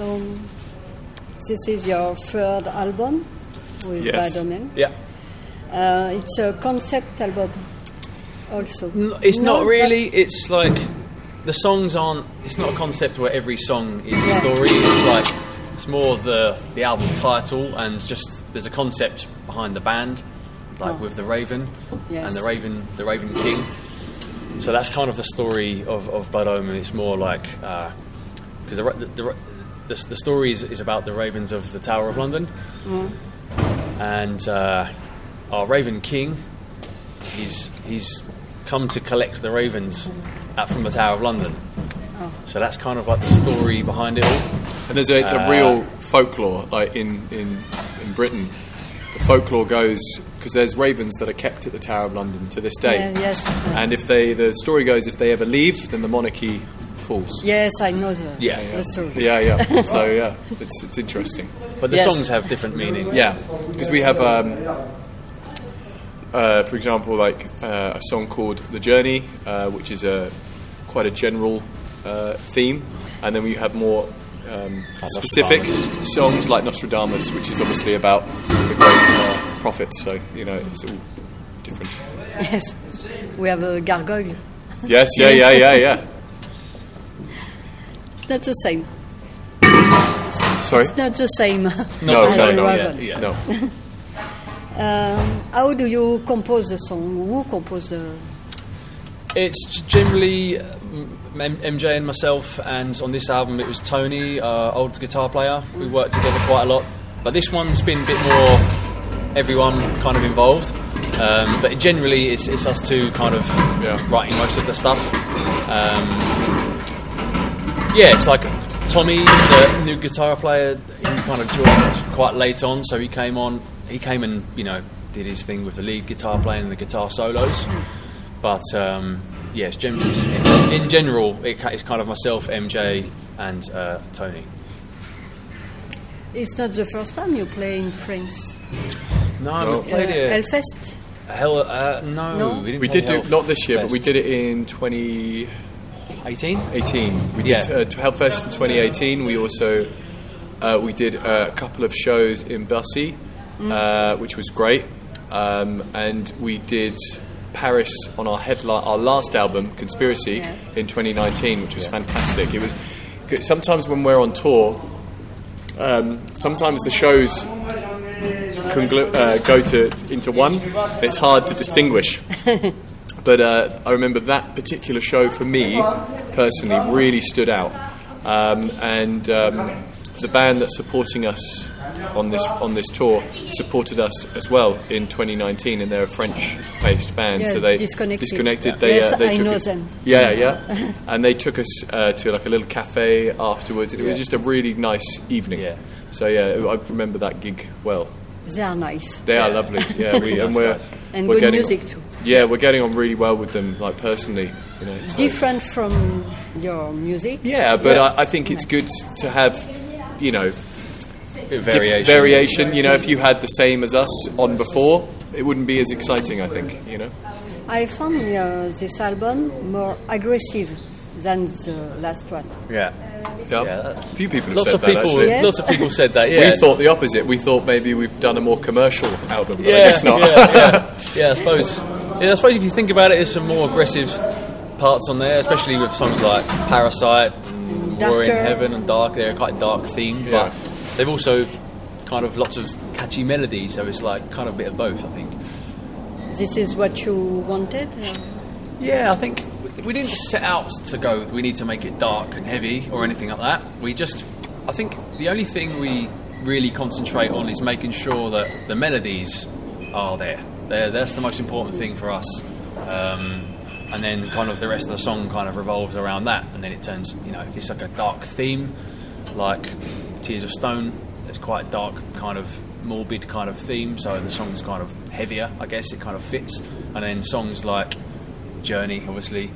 So this is your third album with Yes. Bad Omen. Yeah. Uh, it's a concept album also. N- It's No, not really. It's like the songs aren't. It's not a concept where every song is a Yes. story. It's like it's more the the album title and just there's a concept behind the band, like Oh. with the Raven Yes. and the Raven, the Raven King. So that's kind of the story of of Blood Omen. It's more like because the, the, the the the story is, is about the Ravens of the Tower of London, and uh, our Raven King, he's he's come to collect the ravens at, from the Tower of London. So that's kind of like the story behind it all. And there's a, it's a Uh, real folklore, like in, in, in Britain. The folklore goes because there's ravens that are kept at the Tower of London to this day. Yeah, yes. And if they, the story goes, if they ever leave, then the monarchy falls. Yes, I know the, Yeah. that's true. Yeah, yeah. so yeah, it's it's interesting. But the Yes. songs have different meanings. Yeah, because we have, um, uh, for example, like uh, a song called "The Journey," uh, which is a quite a general uh, theme, and then we have more um, specific songs like Nostradamus, which is obviously about the great uh, prophet. So you know, it's all different. Yes. We have a gargoyle. Yes, yeah, yeah, yeah, yeah. It's not the same. Sorry, It's not the same. no, as no, the no, raven. yeah. no. Um, how do you compose the song? Who compose the... It's g- generally um, MJ and myself, and on this album it was Tony, our old guitar player. We worked together quite a lot. But this one's been a bit more everyone kind of involved. Um, but generally it's, it's us two kind of Yeah. writing most of the stuff. Um, yeah, it's like Tommy, the new guitar player, he kind of joined quite late on, so he came on. He came and you know did his thing with the lead guitar playing and the guitar solos. But um, yes, gen- in general, it, it's kind of myself, MJ, and uh, Tony. It's not the first time you play in France. No, No. we played Uh, it. Hellfest? Hell, uh, no, No? we didn't. We play did do not this year, but we did it in 20. 18. 18. We Yeah. did uh, to Hellfest in 2018. We also uh, we did uh, a couple of shows in Bussy, uh, which was great, um, and we did Paris on our headline, our last album, Conspiracy, Yes. in 2019, which was fantastic. It was good. sometimes when we're on tour, um, sometimes the shows conglu- uh, go to into one. It's hard to distinguish. But uh, I remember that particular show for me personally really stood out, um, and um, the band that's supporting us on this on this tour supported us as well in 2019, and they're a French-based band, Yeah, so they Disconnected. disconnected. They, Yes, uh, they I took know us- them. Yeah, yeah, and they took us uh, to like a little cafe afterwards. and It was just a really nice evening. Yeah. So yeah, I remember that gig well. They are nice. They are lovely. Yeah, we and we're Nice And we're good getting music too. yeah, we're getting on really well with them, like personally. You know, so- Different from your music. Yeah, but Yeah. I, I think it's good to have, you know, Bit of diff- variation. variation. You know, if you had the same as us on before, it wouldn't be as exciting. I think. You know. I found uh, this album more aggressive than the last one. Yeah. Yeah. Yeah. A few people have Lots said of people. actually. Yeah. Lots of people said that. Yeah. We thought the opposite. We thought maybe we've done a more commercial album, but I yeah, guess not. yeah, yeah, yeah. I suppose. Yeah, I suppose if you think about it, there's some more aggressive parts on there, especially with songs like Parasite, and War in Heaven, and Dark. They're quite dark themed, Yeah. but they've also kind of lots of catchy melodies. So it's like kind of a bit of both, I think. This is what you wanted. Yeah, I think we didn't set out to go. We need to make it dark and heavy or anything like that. We just, I think, the only thing we really concentrate on is making sure that the melodies are there. They're, that's the most important thing for us. Um, and then kind of the rest of the song kind of revolves around that. And then it turns, you know, if it's like a dark theme, like Tears of Stone, it's quite a dark kind of morbid kind of theme. So the song's kind of heavier, I guess. It kind of fits. And then songs like Journey, obviously,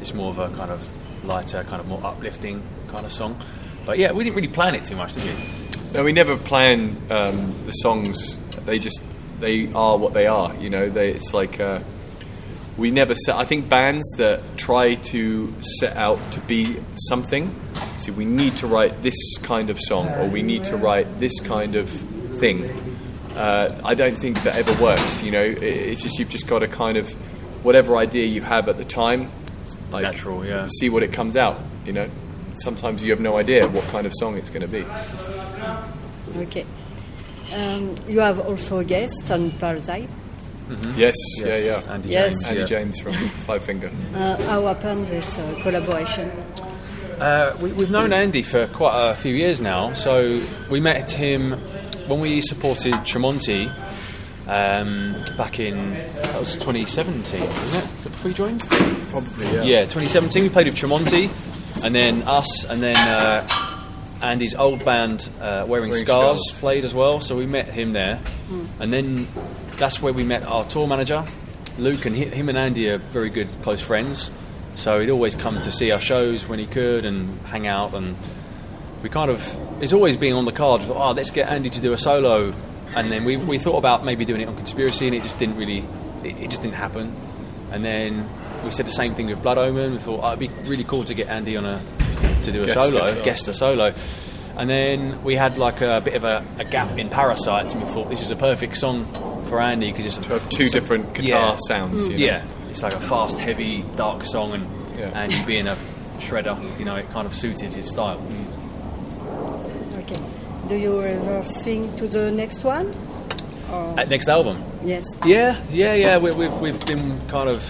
it's more of a kind of lighter, kind of more uplifting kind of song. But yeah, we didn't really plan it too much, did we? No, we never plan um, the songs. They just they are what they are. You know, they, it's like uh, we never set. I think bands that try to set out to be something. See. We need to write this kind of song, or we need to write this kind of thing. Uh, I don't think that ever works. You know, it, it's just you've just got to kind of whatever idea you have at the time, like, Natural, yeah. see what it comes out. You know, sometimes you have no idea what kind of song it's going to be. Okay. Um, you have also a guest on Parasite. Yes, Yes, yeah, yeah. Andy Yes. James. Andy yeah. James from Five Finger. Uh, how happened this uh, collaboration? Uh, we, we've known Andy for quite a few years now. So we met him when we supported Tremonti um, back in that was 2017, wasn't it? Is it before you joined? Probably, yeah. Yeah, 2017. We played with Tremonti, and then us, and then uh, Andy's old band, uh, Wearing, Wearing Scars, Scars. played as well. So we met him there, and then that's where we met our tour manager, Luke, and he, him and Andy are very good close friends. So he'd always come to see our shows when he could and hang out, and we kind of it's always been on the card. we Oh, let's get Andy to do a solo, and then we, we thought about maybe doing it on Conspiracy, and it just didn't really, it, it just didn't happen. And then we said the same thing with Blood Omen. We thought oh, it'd be really cool to get Andy on a to do a Guest solo, star. guest a solo. And then we had like a bit of a, a gap in Parasites, and we thought this is a perfect song for Andy because it's a, two it's a- different guitar yeah. sounds. You know? Yeah, it's like a fast, heavy, dark song, and Yeah. Andy being a shredder, you know, it kind of suited his style. Okay. Do you ever think to the next one? Or Uh, next album, yes. yeah, yeah, yeah. We, we've we've been kind of,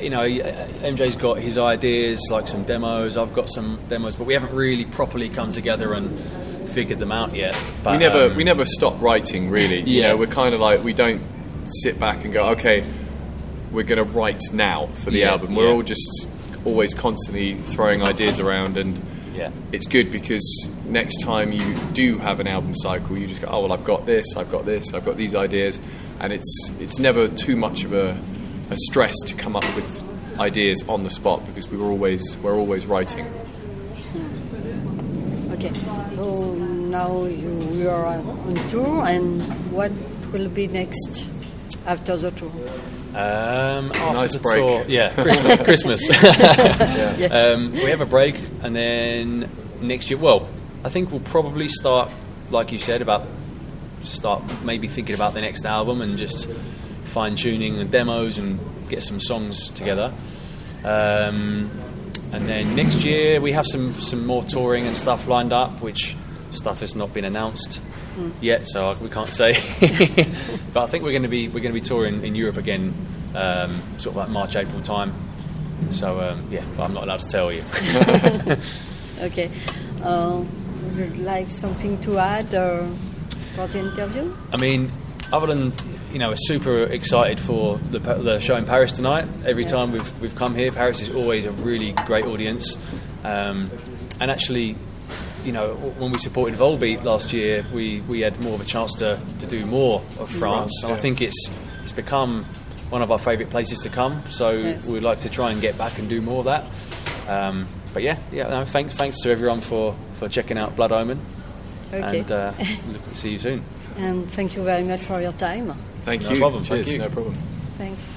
you know, MJ's got his ideas, like some demos. I've got some demos, but we haven't really properly come together and figured them out yet. But, we never um, we never stop writing really. You Yeah. know, we're kind of like we don't sit back and go, okay, we're going to write now for the Yeah, album. We're yeah. all just always constantly throwing ideas around, and yeah, it's good because next time you do have an album cycle, you just go, oh well, I've got this, I've got this, I've got these ideas, and it's it's never too much of a, a stress to come up with ideas on the spot because we were always we're always writing. Okay. So now you, you are on tour, and what will be next after the tour? Um, after Nice the break. tour, yeah, Christmas. Christmas. Yes. um, we have a break, and then next year. Well, I think we'll probably start, like you said, about start maybe thinking about the next album and just fine tuning the demos and get some songs together. Um, and then next year we have some some more touring and stuff lined up, which stuff has not been announced yet, so we can't say. but I think we're going to be we're going to be touring in Europe again, um, sort of like March April time. So um, yeah, but I'm not allowed to tell you. Okay. Uh, would you like something to add uh, for the interview? I mean, other than you know, we're super excited for the, the show in Paris tonight. Every Yes. time we've we've come here, Paris is always a really great audience. Um, and actually, you know, when we supported Volbeat last year, we, we had more of a chance to, to do more of France. France, and I think it's it's become one of our favourite places to come. So Yes. we'd like to try and get back and do more of that. Um, but yeah, yeah. No, thanks thanks to everyone for, for checking out Blood Omen. Okay. And uh, look, see you soon. and thank you very much for your time. Thank No you. problem, Cheers. thank you. No problem. Thanks.